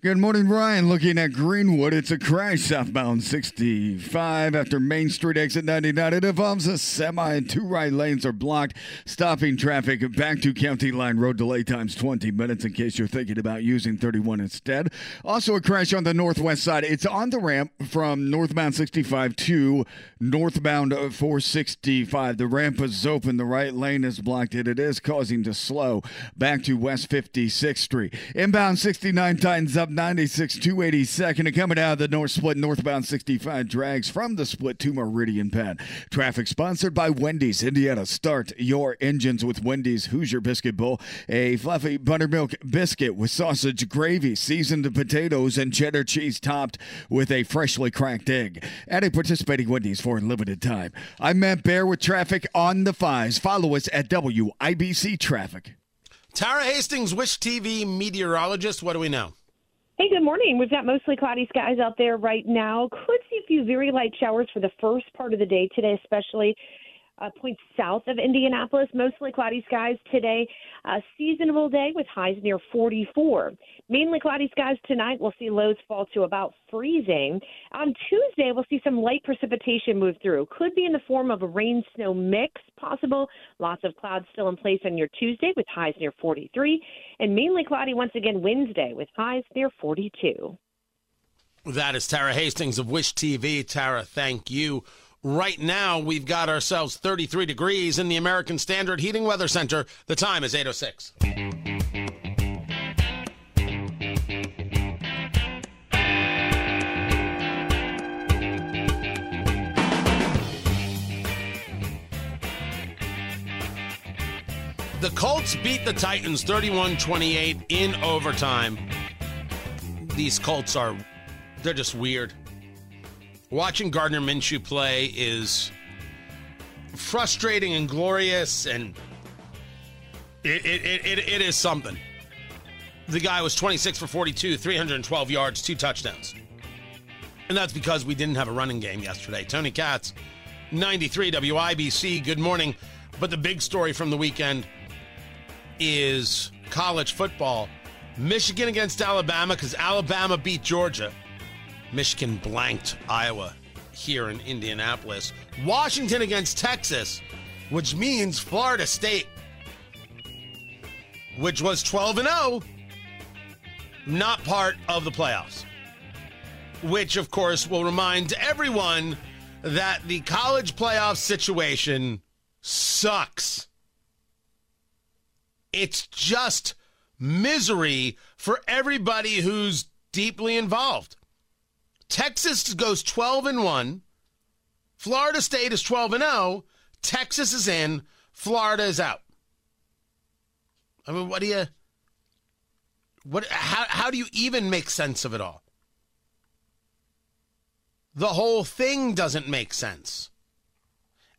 Good morning, Ryan. Looking at Greenwood, it's a crash southbound 65 after Main Street exit 99. It involves a semi and two right lanes are blocked, stopping traffic back to County Line Road. Delay times 20 minutes in case you're thinking about using 31 instead. Also, a crash on the northwest side. It's on the ramp from northbound 65 to northbound 465. The ramp is open, the right lane is blocked, and it is causing to slow back to West 56th Street. Inbound 69 tightens up 96 282nd and coming out of the north split northbound 65 drags from the split to Meridian Pad. Traffic sponsored by Wendy's Indiana. Start your engines with Wendy's Hoosier Biscuit Bowl, a fluffy buttermilk biscuit with sausage gravy, seasoned potatoes, and cheddar cheese topped with a freshly cracked egg. At a participating Wendy's for a limited time. I'm Matt Bear with traffic on the fives. Follow us at WIBC Traffic. Tara Hastings, Wish TV meteorologist. What do we know? Hey, good morning. We've got mostly cloudy skies out there right now. Could see a few very light showers for the first part of the day today, especially uh, points south of Indianapolis. Mostly cloudy skies today. A seasonable day with highs near 44. Mainly cloudy skies tonight. We'll see lows fall to about freezing. On Tuesday, we'll see some light precipitation move through. Could be in the form of a rain snow mix possible. Lots of clouds still in place on your Tuesday with highs near 43. And mainly cloudy once again Wednesday with highs near 42. That is Tara Hastings of Wish TV. Tara, thank you. Right now, we've got ourselves 33 degrees in the American Standard Heating Weather Center. The time is 806. The Colts beat the Titans 31 28 in overtime. These Colts are, they're just weird. Watching Gardner Minshew play is frustrating and glorious, and it, it, it, it, is something. The guy was 26 for 42, 312 yards, two touchdowns. And that's because we didn't have a running game yesterday. Tony Katz, 93 WIBC, good morning. But the big story from the weekend is college football. Michigan against Alabama because Alabama beat Georgia. Michigan blanked Iowa here in Indianapolis. Washington against Texas, which means Florida State, which was 12 and 0, not part of the playoffs. Which, of course, will remind everyone that the college playoff situation sucks. It's just misery for everybody who's deeply involved. Texas goes 12 and 1. Florida State is 12 and 0. Texas is in. Florida is out. I mean, what do you what how how do you even make sense of it all? The whole thing doesn't make sense.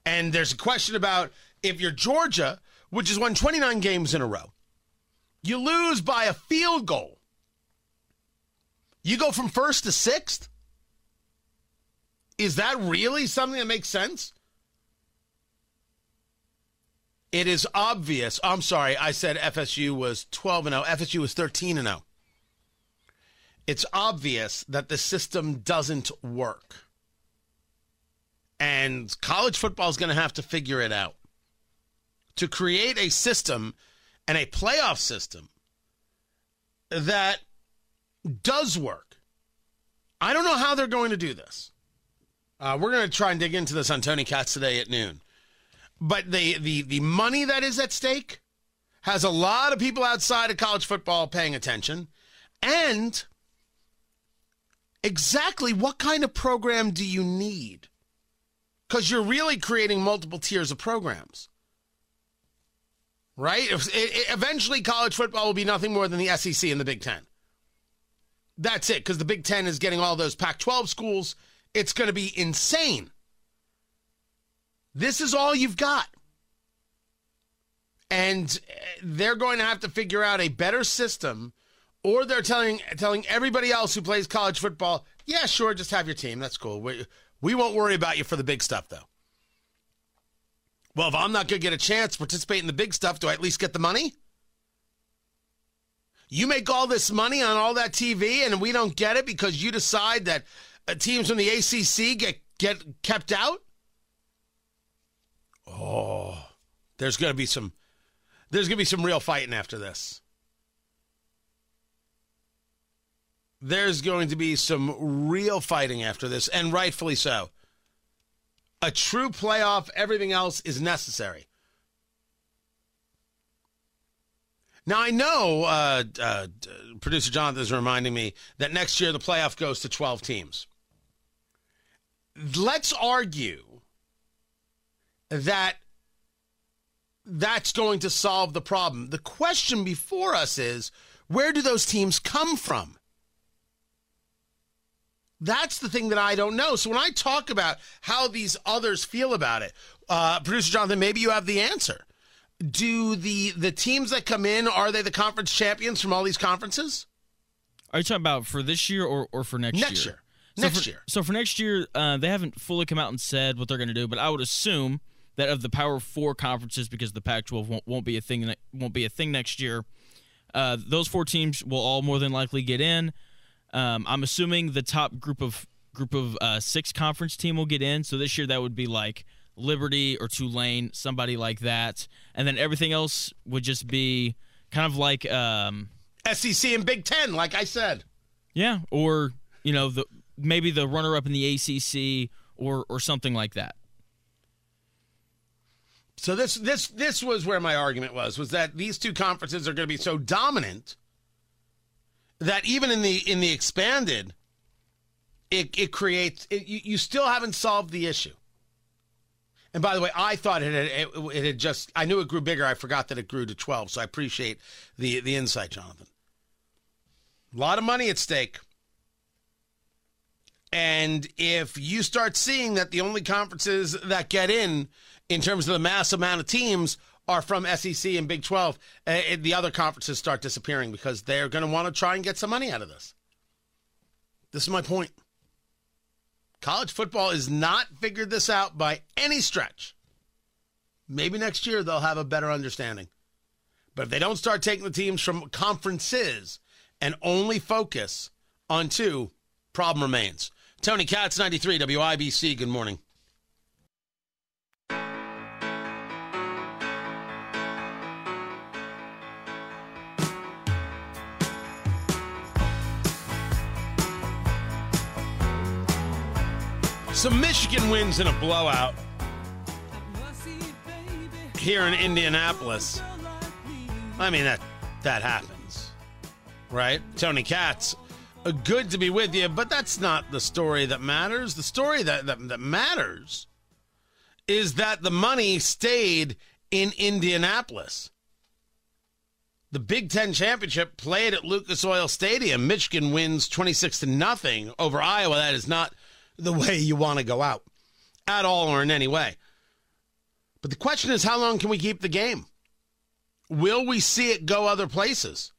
And there's a question about if you're Georgia, which has won 29 games in a row, you lose by a field goal. You go from first to sixth? Is that really something that makes sense? It is obvious. I'm sorry, I said FSU was 12 and 0. FSU was 13 and 0. It's obvious that the system doesn't work. And college football is going to have to figure it out. To create a system and a playoff system that does work. I don't know how they're going to do this. Uh, we're going to try and dig into this on Tony Katz today at noon. But the, the, the money that is at stake has a lot of people outside of college football paying attention. And exactly what kind of program do you need? Because you're really creating multiple tiers of programs. right? It, it, eventually, college football will be nothing more than the SEC and the Big Ten. That's it, because the Big Ten is getting all those Pac 12 schools. It's going to be insane. This is all you've got. And uh, they're going to have to figure out a better system, or they're telling telling everybody else who plays college football, yeah, sure, just have your team. That's cool. We, we won't worry about you for the big stuff, though. Well, if I'm not going to get a chance to participate in the big stuff, do I at least get the money? You make all this money on all that TV, and we don't get it because you decide that teams from the ACC get get kept out. Oh, there's going to be some there's going to be some real fighting after this. There's going to be some real fighting after this, and rightfully so. A true playoff, everything else is necessary. Now, I know uh, uh, producer Jonathan is reminding me that next year the playoff goes to 12 teams. Let's argue that that's going to solve the problem. The question before us is where do those teams come from? That's the thing that I don't know. So when I talk about how these others feel about it, uh, producer Jonathan, maybe you have the answer. Do the the teams that come in are they the conference champions from all these conferences? Are you talking about for this year or, or for next, next year? year? So next for, year. So for next year, uh, they haven't fully come out and said what they're going to do, but I would assume that of the Power Four conferences, because the Pac-12 won't, won't be a thing won't be a thing next year. Uh, those four teams will all more than likely get in. Um, I'm assuming the top group of group of uh, six conference team will get in. So this year that would be like Liberty or Tulane, somebody like that, and then everything else would just be kind of like um, SEC and Big Ten, like I said. Yeah, or you know the maybe the runner up in the ACC or or something like that. So this this this was where my argument was was that these two conferences are going to be so dominant that even in the in the expanded it it creates it, you, you still haven't solved the issue. And by the way, I thought it had, it, it had just I knew it grew bigger. I forgot that it grew to 12, so I appreciate the the insight, Jonathan. A lot of money at stake. And if you start seeing that the only conferences that get in, in terms of the mass amount of teams, are from SEC and Big 12, uh, the other conferences start disappearing because they're going to want to try and get some money out of this. This is my point. College football is not figured this out by any stretch. Maybe next year they'll have a better understanding. But if they don't start taking the teams from conferences and only focus on two, problem remains. Tony Katz, 93 WIBC. Good morning. So Michigan wins in a blowout here in Indianapolis. I mean that that happens, right? Tony Katz Uh, good to be with you, but that's not the story that matters. The story that, that, that matters is that the money stayed in Indianapolis. The Big Ten championship played at Lucas Oil Stadium. Michigan wins 26 to nothing over Iowa. That is not the way you want to go out at all or in any way. But the question is, how long can we keep the game? Will we see it go other places?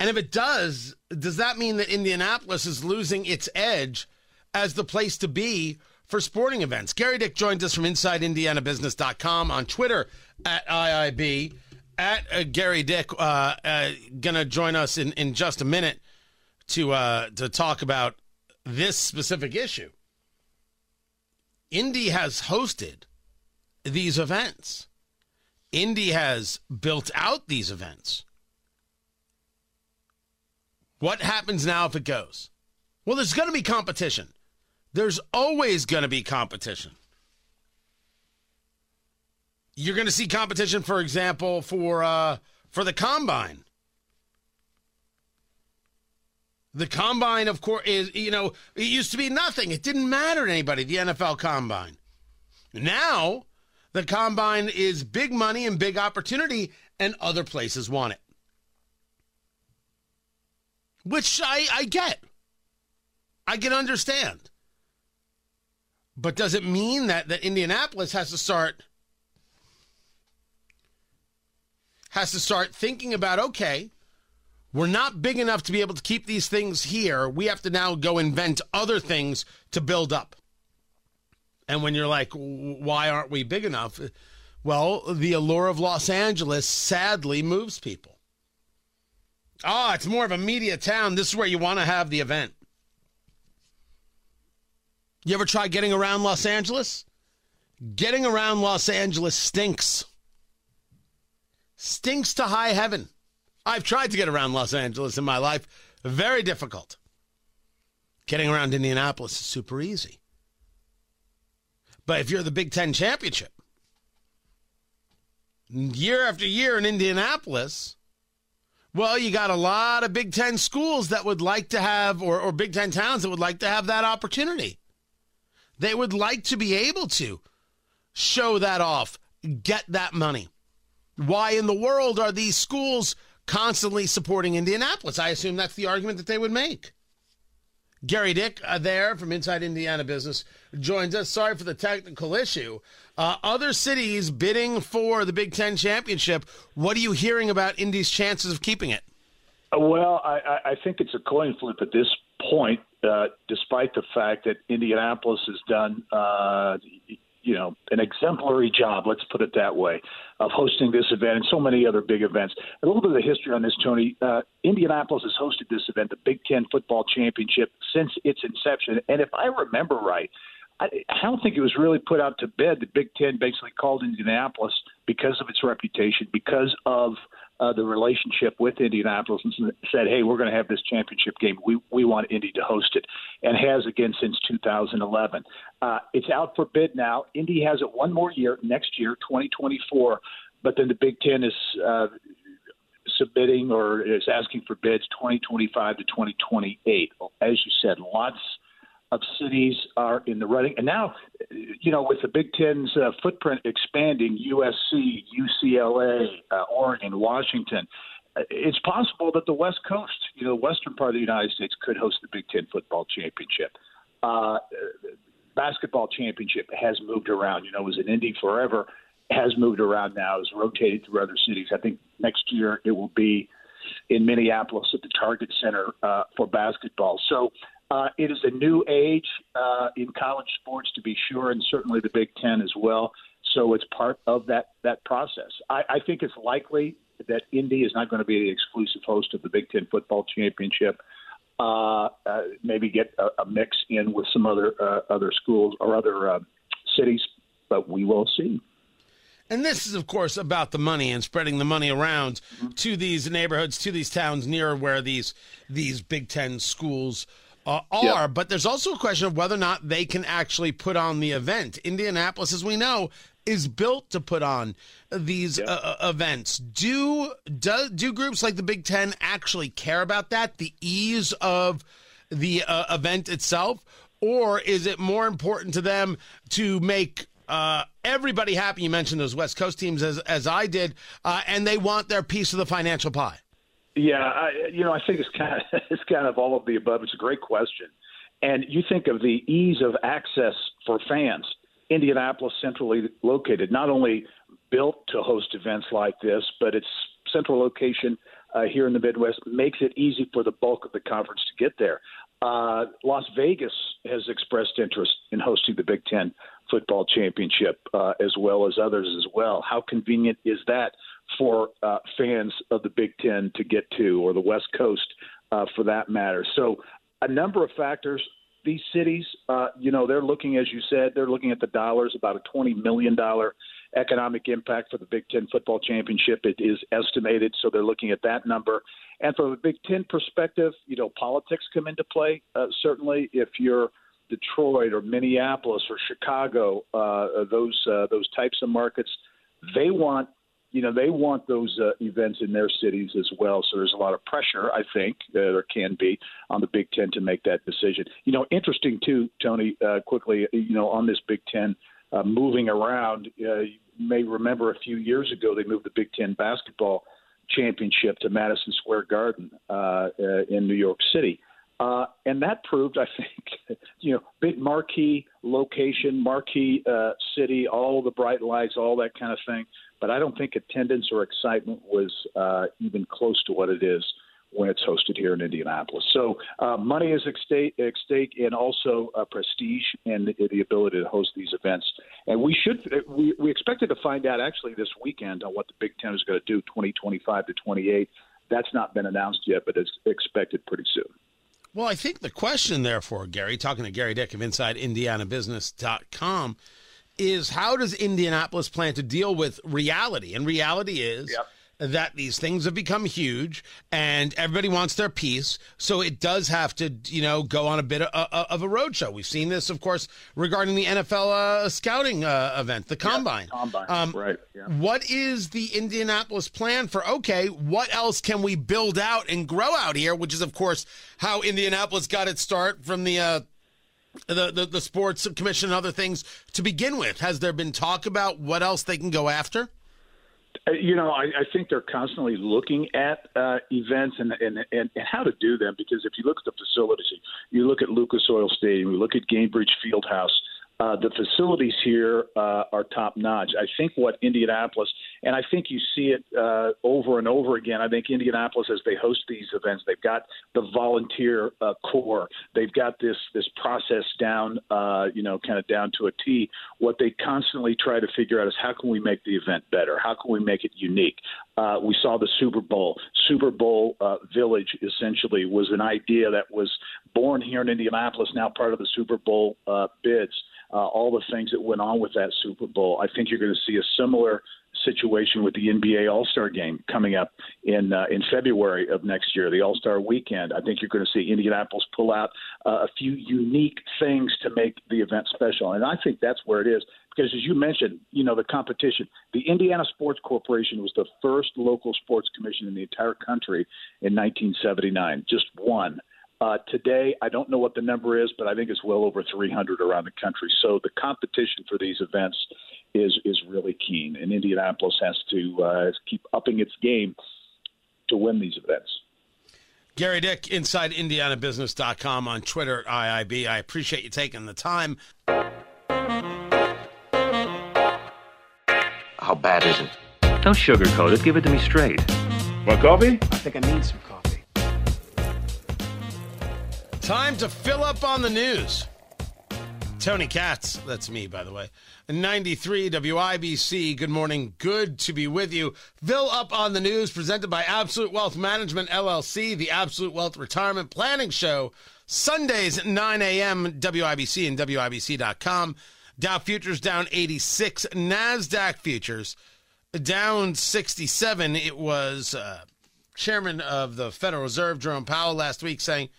And if it does, does that mean that Indianapolis is losing its edge as the place to be for sporting events? Gary Dick joins us from InsideIndianaBusiness.com on Twitter at IIB. At uh, Gary Dick, uh, uh, gonna join us in, in just a minute to uh, to talk about this specific issue. Indy has hosted these events. Indy has built out these events. What happens now if it goes? Well, there's going to be competition. There's always going to be competition. You're going to see competition, for example, for uh, for the combine. The combine, of course, is you know it used to be nothing. It didn't matter to anybody. The NFL combine. Now, the combine is big money and big opportunity, and other places want it. Which I, I get. I can understand. But does it mean that, that Indianapolis has to start has to start thinking about okay, we're not big enough to be able to keep these things here. We have to now go invent other things to build up. And when you're like, why aren't we big enough? Well, the allure of Los Angeles sadly moves people. Oh, it's more of a media town. This is where you want to have the event. You ever try getting around Los Angeles? Getting around Los Angeles stinks. Stinks to high heaven. I've tried to get around Los Angeles in my life. Very difficult. Getting around Indianapolis is super easy. But if you're the Big Ten championship, year after year in Indianapolis, well, you got a lot of Big Ten schools that would like to have, or, or Big Ten towns that would like to have that opportunity. They would like to be able to show that off, get that money. Why in the world are these schools constantly supporting Indianapolis? I assume that's the argument that they would make. Gary Dick uh, there from Inside Indiana Business joins us. Sorry for the technical issue. Uh, other cities bidding for the Big Ten championship. What are you hearing about Indy's chances of keeping it? Well, I, I think it's a coin flip at this point, uh, despite the fact that Indianapolis has done, uh, you know, an exemplary job, let's put it that way, of hosting this event and so many other big events. A little bit of the history on this, Tony. Uh, Indianapolis has hosted this event, the Big Ten Football Championship, since its inception. And if I remember right, I, don't think it was really put out to bed. The Big Ten basically called Indianapolis because of its reputation, because of uh, the relationship with Indianapolis, and said, "Hey, we're going to have this championship game. We we want Indy to host it," and has again since 2011. Uh, it's out for bid now. Indy has it one more year next year, 2024, but then the Big Ten is. Uh, submitting or is asking for bids 2025 to 2028. As you said, lots of cities are in the running. And now, you know, with the Big Ten's uh, footprint expanding, USC, UCLA, uh, Oregon, Washington, uh, it's possible that the West Coast, you know, the western part of the United States, could host the Big Ten football championship. Uh, basketball championship has moved around. You know, it was in Indy forever, has moved around now, has rotated through other cities. I think next year it will be in Minneapolis at the Target Center uh, for basketball. So uh, it is a new age uh, in college sports, to be sure, and certainly the Big Ten as well. So it's part of that that process. I, I think it's likely that Indy is not going to be the exclusive host of the Big Ten football championship. Uh, uh, maybe get a, a mix in with some other uh, other schools or other uh, cities, but we will see. And this is, of course, about the money and spreading the money around mm-hmm. to these neighborhoods, to these towns near where these these Big Ten schools uh, are, but there's also a question of whether or not they can actually put on the event. Indianapolis, as we know, is built to put on these uh, uh events. Do, do do groups like the Big Ten actually care about that? The ease of the uh, event itself, or is it more important to them to make uh, everybody happy? You mentioned those West Coast teams as as I did, uh, and they want their piece of the financial pie. Yeah, I, you know, I think it's kind of it's kind of all of the above. It's a great question, and you think of the ease of access for fans. Indianapolis, centrally located, not only built to host events like this, but its central location uh, here in the Midwest makes it easy for the bulk of the conference to get there. Uh, Las Vegas has expressed interest in hosting the Big Ten football championship, uh, as well as others as well. How convenient is that for uh, fans of the Big Ten to get to, or the West Coast uh, for that matter. So, a number of factors. These cities, uh, you know, they're looking, as you said, they're looking at the dollars, about a $20 million economic impact for the Big Ten football championship. It is estimated, so they're looking at that number. And from a Big Ten perspective, you know, politics come into play. Uh, certainly, if you're Detroit or Minneapolis or Chicago, uh, those uh, those types of markets, they want you know they want those uh, events in their cities as well. So there's a lot of pressure, I think, uh, there can be on the Big Ten to make that decision. You know, interesting too, Tony. Uh, quickly, you know, on this Big Ten uh, moving around, uh, may remember a few years ago, they moved the Big Ten basketball championship to Madison Square Garden uh, uh, in New York City. Uh, and that proved, I think, you know, big marquee location, marquee uh, city, all the bright lights, all that kind of thing. But I don't think attendance or excitement was uh, even close to what it is when it's hosted here in Indianapolis. So uh, money is at stake, at stake and also uh, prestige and the, the, ability to host these events. And we should we, we expected to find out actually this weekend on what the Big Ten is going to do 2025 to 28. That's not been announced yet, but it's expected pretty soon. Well, I think the question, therefore, Gary, talking to Gary Dick of InsideIndianaBusiness.com, is how does Indianapolis plan to deal with reality? And reality is yep that these things have become huge and everybody wants their piece. So it does have to, you know, go on a bit of, of a roadshow. We've seen this, of course, regarding the NFL uh, scouting uh, event, the combine. Yeah, combine, um, right. Yeah. What is the Indianapolis plan for, okay, what else can we build out and grow out here, which is, of course, how Indianapolis got its start from the. Uh, the, the, the sports commission and other things to begin with. Has there been talk about what else they can go after? Uh, you know, I, I think they're constantly looking at uh, events and, and, and, and how to do them because if you look at the facilities, you look at Lucas Oil Stadium, you look at Gainbridge Fieldhouse, uh, the facilities here uh, are top notch. I think what Indianapolis, and I think you see it uh, over and over again. I think Indianapolis, as they host these events, they've got the volunteer uh, corps. They've got this this process down, uh, you know, kind of down to a T. What they constantly try to figure out is how can we make the event better? How can we make it unique? We saw the Super Bowl. Super Bowl Village essentially was an idea that was born here in Indianapolis, now part of the Super Bowl bids uh, all the things that went on with that Super Bowl. I think you're going to see a similar situation with the NBA All Star Game coming up in uh, in February of next year, the All Star Weekend. I think you're going to see Indianapolis pull out uh, a few unique things to make the event special, and I think that's where it is. Because as you mentioned, you know the competition. The Indiana Sports Corporation was the first local sports commission in the entire country in 1979, just one. Uh, today, I don't know what the number is, but I think it's well over 300 around the country. So the competition for these events is is really keen, and Indianapolis has to uh, keep upping its game to win these events. Gary Dick, inside IndianaBusiness.com on Twitter, IIB. I appreciate you taking the time. How bad is it? Don't sugarcoat it. Give it to me straight. Want coffee? I think I need some coffee. Time to fill up on the news. Tony Katz, that's me, by the way. 93 WIBC. Good morning. Good to be with you. Fill up on the news presented by Absolute Wealth Management LLC, the Absolute Wealth Retirement Planning Show. Sundays at 9 a.m. WIBC and WIBC.com. Dow futures down 86. NASDAQ futures down 67. It was uh, chairman of the Federal Reserve, Jerome Powell, last week saying –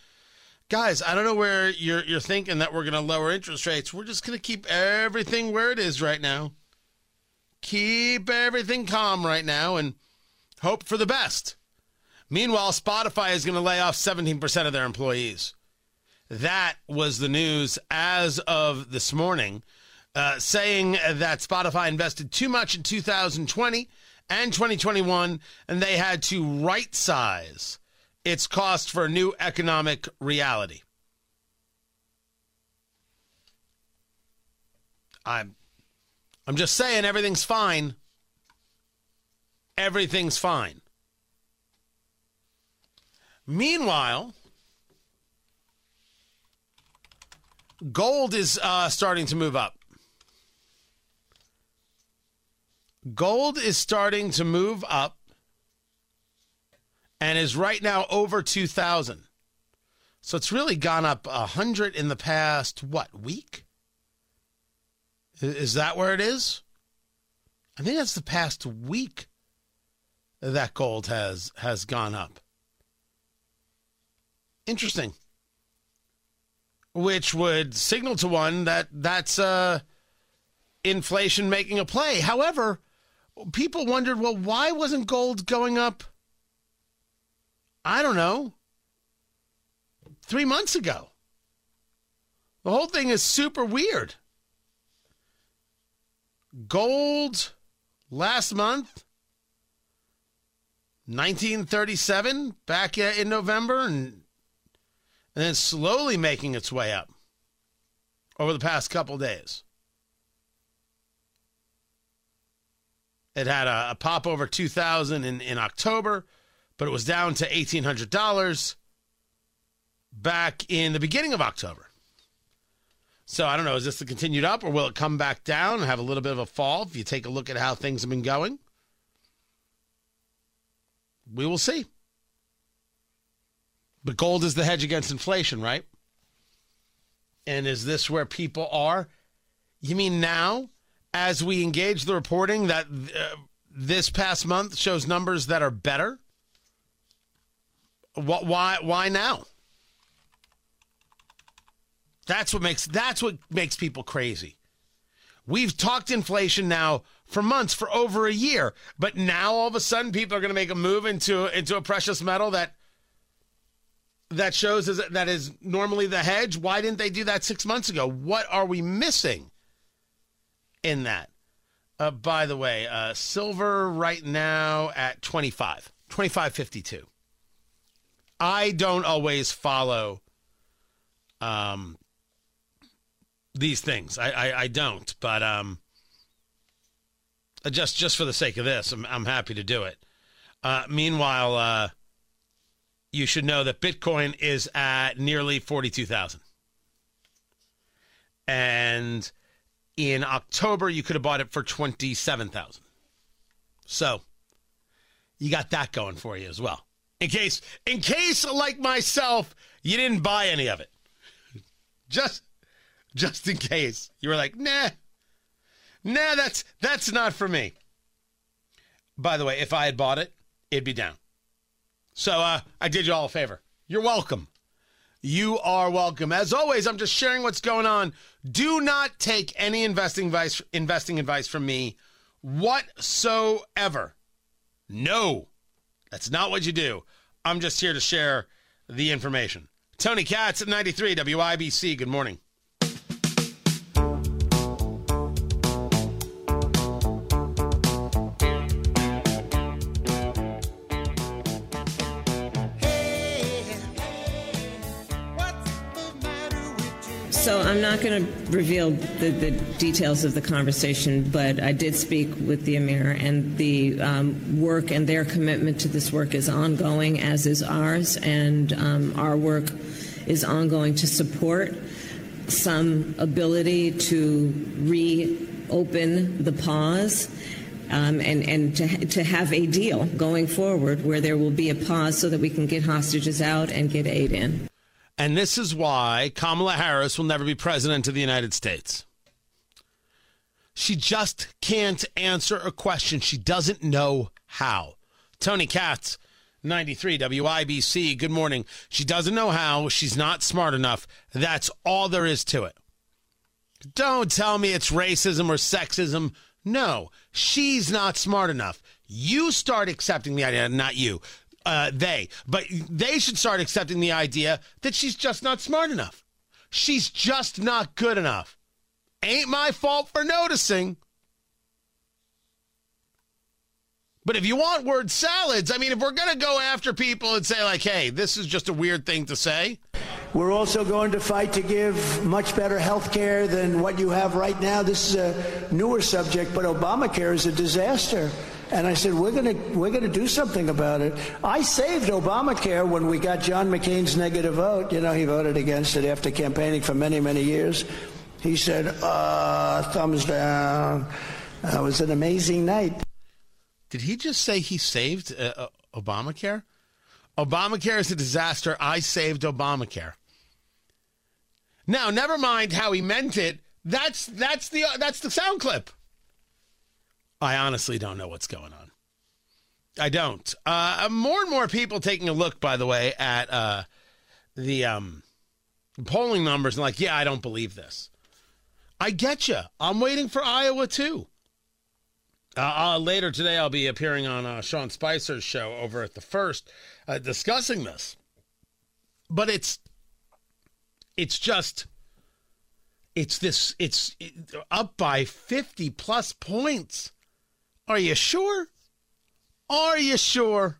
guys, I don't know where you're you're thinking that we're going to lower interest rates. We're just going to keep everything where it is right now. Keep everything calm right now and hope for the best. Meanwhile, Spotify is going to lay off 17% of their employees. That was the news as of this morning, uh, saying that Spotify invested too much in 2020 and 2021, and they had to right size its cost for a new economic reality. I'm I'm just saying everything's fine. Everything's fine. Meanwhile, gold is uh, starting to move up. Gold is starting to move up and is right now over 2,000. So it's really gone up 100 in the past, what, week? Is that where it is? I think that's the past week that gold has has gone up. Interesting. Which would signal to one that that's uh, inflation making a play. However, people wondered, well, why wasn't gold going up I don't know, three months ago. The whole thing is super weird. Gold last month, 1937 back in November, and, and then slowly making its way up over the past couple days. It had a, a, pop over 2000 in, in October, but it was down to $1,800 back in the beginning of October. So I don't know, is this the continued up or will it come back down and have a little bit of a fall if you take a look at how things have been going? We will see. But gold is the hedge against inflation, right? And is this where people are? You mean now, as we engage the reporting that uh, this past month shows numbers that are better? Why? Why now? That's what makes that's what makes people crazy. We've talked inflation now for months, for over a year, but now all of a sudden people are going to make a move into into a precious metal that that shows is that is normally the hedge. Why didn't they do that six months ago? What are we missing in that? Uh, by the way, uh, silver right now at 25, 25.52. I don't always follow um, these things. I, I, I don't, but um, just just for the sake of this, I'm, I'm happy to do it. Uh, meanwhile, uh, you should know that Bitcoin is at nearly 42,000. And in October, you could have bought it for 27,000. So you got that going for you as well. In case, in case, like myself, you didn't buy any of it. Just, just in case you were like, nah, nah, that's that's not for me. By the way, if I had bought it, it'd be down. So uh, I did you all a favor. You're welcome. You are welcome. As always, I'm just sharing what's going on. Do not take any investing advice, investing advice from me whatsoever. No, that's not what you do. I'm just here to share the information. Tony Katz at 93 WIBC. Good morning. So I'm not going to reveal the, the, details of the conversation, but I did speak with the Emir, and the um, work and their commitment to this work is ongoing, as is ours, and um, our work is ongoing to support some ability to reopen the pause. Um, and, and to, to have a deal going forward where there will be a pause so that we can get hostages out and get aid in. And this is why Kamala Harris will never be president of the United States. She just can't answer a question. She doesn't know how. Tony Katz, 93 WIBC, good morning. She doesn't know how. She's not smart enough. That's all there is to it. Don't tell me it's racism or sexism. No, she's not smart enough. You start accepting the idea, not you uh, they, but they should start accepting the idea that she's just not smart enough. She's just not good enough. Ain't my fault for noticing. But if you want word salads, I mean, if we're going to go after people and say, like, hey, this is just a weird thing to say. We're also going to fight to give much better health care than what you have right now. This is a newer subject, but Obamacare is a disaster. And I said, we're going to we're going to do something about it. I saved Obamacare when we got John McCain's negative vote. You know, he voted against it after campaigning for many many years. He said, uh, thumbs down. It was an amazing night. Did he just say he saved uh, uh, Obamacare? Obamacare is a disaster. I saved Obamacare. Now, never mind how he meant it. That's that's the that's the sound clip. I honestly don't know what's going on. I don't. Uh, more and more people taking a look, by the way, at uh, the um, polling numbers and like, yeah, I don't believe this. I get you. I'm waiting for Iowa too. Uh, uh, later today, I'll be appearing on uh, Sean Spicer's show over at the First, uh, discussing this. But it's, it's just, it's this, it's up by 50 plus points Are you sure? Are you sure?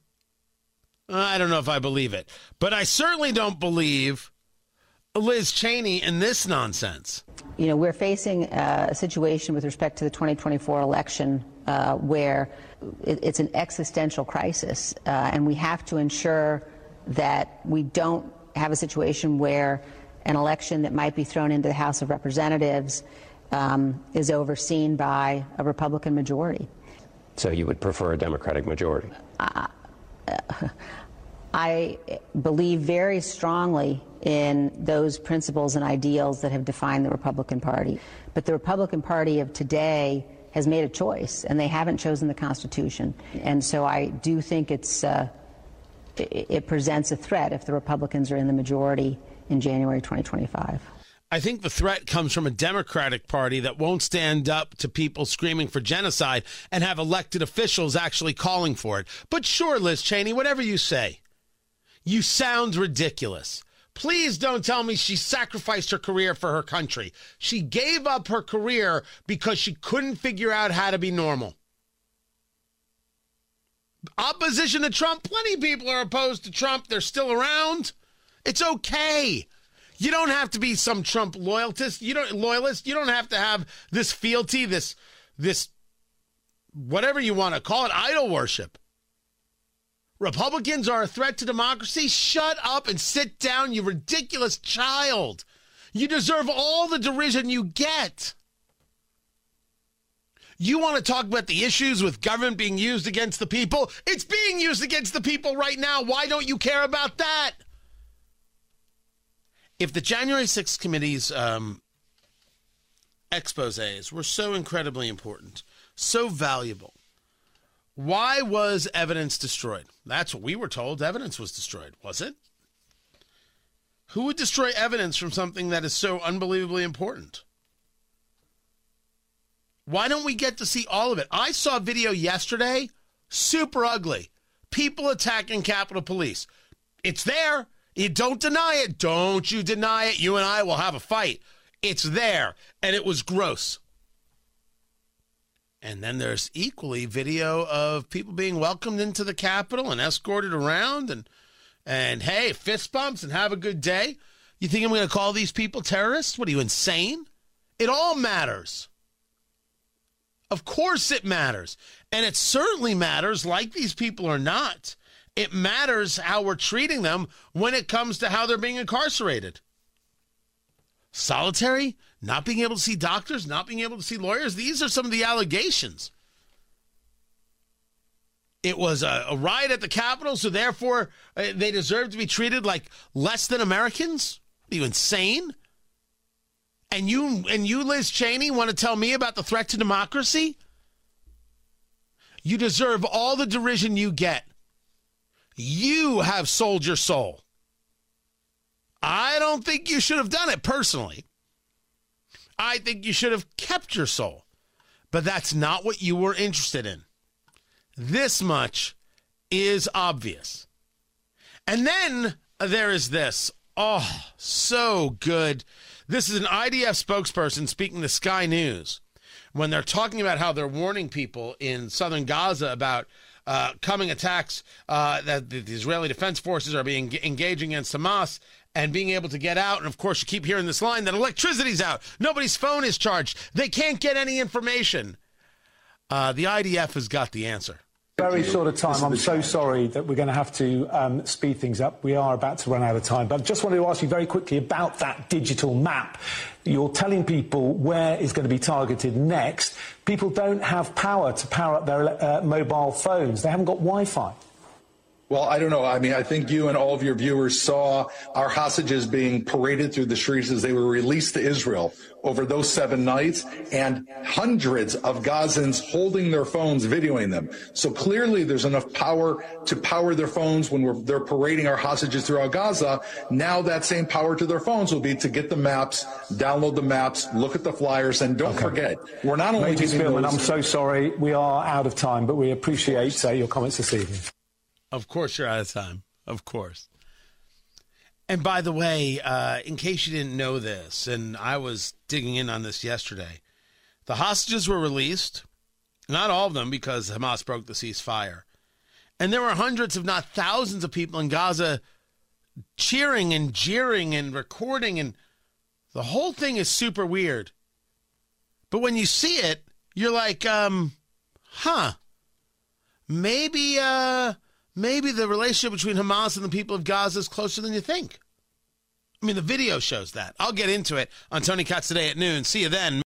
I don't know if I believe it, but I certainly don't believe Liz Cheney in this nonsense. You know, we're facing uh, a situation with respect to the 2024 election uh, where it's an existential crisis, uh, and we have to ensure that we don't have a situation where an election that might be thrown into the House of Representatives um, is overseen by a Republican majority. So you would prefer a Democratic majority? Uh, I believe very strongly in those principles and ideals that have defined the Republican Party. But the Republican Party of today has made a choice, and they haven't chosen the Constitution. And so I do think it's, uh, it presents a threat if the Republicans are in the majority in January 2025. I think the threat comes from a Democratic Party that won't stand up to people screaming for genocide and have elected officials actually calling for it. But sure, Liz Cheney, whatever you say, you sound ridiculous. Please don't tell me she sacrificed her career for her country. She gave up her career because she couldn't figure out how to be normal. Opposition to Trump, plenty of people are opposed to Trump. They're still around. It's okay. You don't have to be some Trump loyalist. You don't loyalist. You don't have to have this fealty, this this whatever you want to call it, idol worship. Republicans are a threat to democracy. Shut up and sit down, you ridiculous child. You deserve all the derision you get. You want to talk about the issues with government being used against the people? It's being used against the people right now. Why don't you care about that? If the January 6th committee's um, exposes were so incredibly important, so valuable, why was evidence destroyed? That's what we were told. Evidence was destroyed, was it? Who would destroy evidence from something that is so unbelievably important? Why don't we get to see all of it? I saw a video yesterday, super ugly. People attacking Capitol Police. It's there. You don't deny it. Don't you deny it. You and I will have a fight. It's there. And it was gross. And then there's equally video of people being welcomed into the Capitol and escorted around and and hey, fist bumps and have a good day. You think I'm going to call these people terrorists? What are you insane? It all matters. Of course it matters. And it certainly matters like these people are not it matters how we're treating them when it comes to how they're being incarcerated. Solitary, not being able to see doctors, not being able to see lawyers, these are some of the allegations. It was a, a riot at the Capitol, so therefore uh, they deserve to be treated like less than Americans? Are you insane? And you and you, Liz Cheney, want to tell me about the threat to democracy? You deserve all the derision you get. You have sold your soul. I don't think you should have done it personally. I think you should have kept your soul. But that's not what you were interested in. This much is obvious. And then there is this. Oh, so good. This is an IDF spokesperson speaking to Sky News when they're talking about how they're warning people in southern Gaza about uh, coming attacks uh, that the Israeli Defense Forces are being engaging against Hamas and being able to get out. And of course, you keep hearing this line that electricity's out. Nobody's phone is charged. They can't get any information. Uh, the IDF has got the answer. Very short of time. I'm so sorry that we're going to have to um, speed things up. We are about to run out of time. But I just wanted to ask you very quickly about that digital map. You're telling people where is going to be targeted next. People don't have power to power up their uh, mobile phones. They haven't got Wi-Fi. Well, I don't know. I mean, I think you and all of your viewers saw our hostages being paraded through the streets as they were released to Israel over those seven nights and hundreds of Gazans holding their phones, videoing them. So clearly there's enough power to power their phones when they're parading our hostages throughout Gaza. Now that same power to their phones will be to get the maps, download the maps, look at the flyers, and don't okay. forget, we're not only Major Spielman, those- I'm so sorry. We are out of time, but we appreciate uh, your comments this evening. Of course, you're out of time. Of course. And by the way, uh, in case you didn't know this, and I was digging in on this yesterday, the hostages were released. Not all of them, because Hamas broke the ceasefire. And there were hundreds, if not thousands, of people in Gaza cheering and jeering and recording, and the whole thing is super weird. But when you see it, you're like, um, huh. Maybe, uh, maybe the relationship between Hamas and the people of Gaza is closer than you think. I mean, the video shows that. I'll get into it on Tony Katz today at noon. See you then.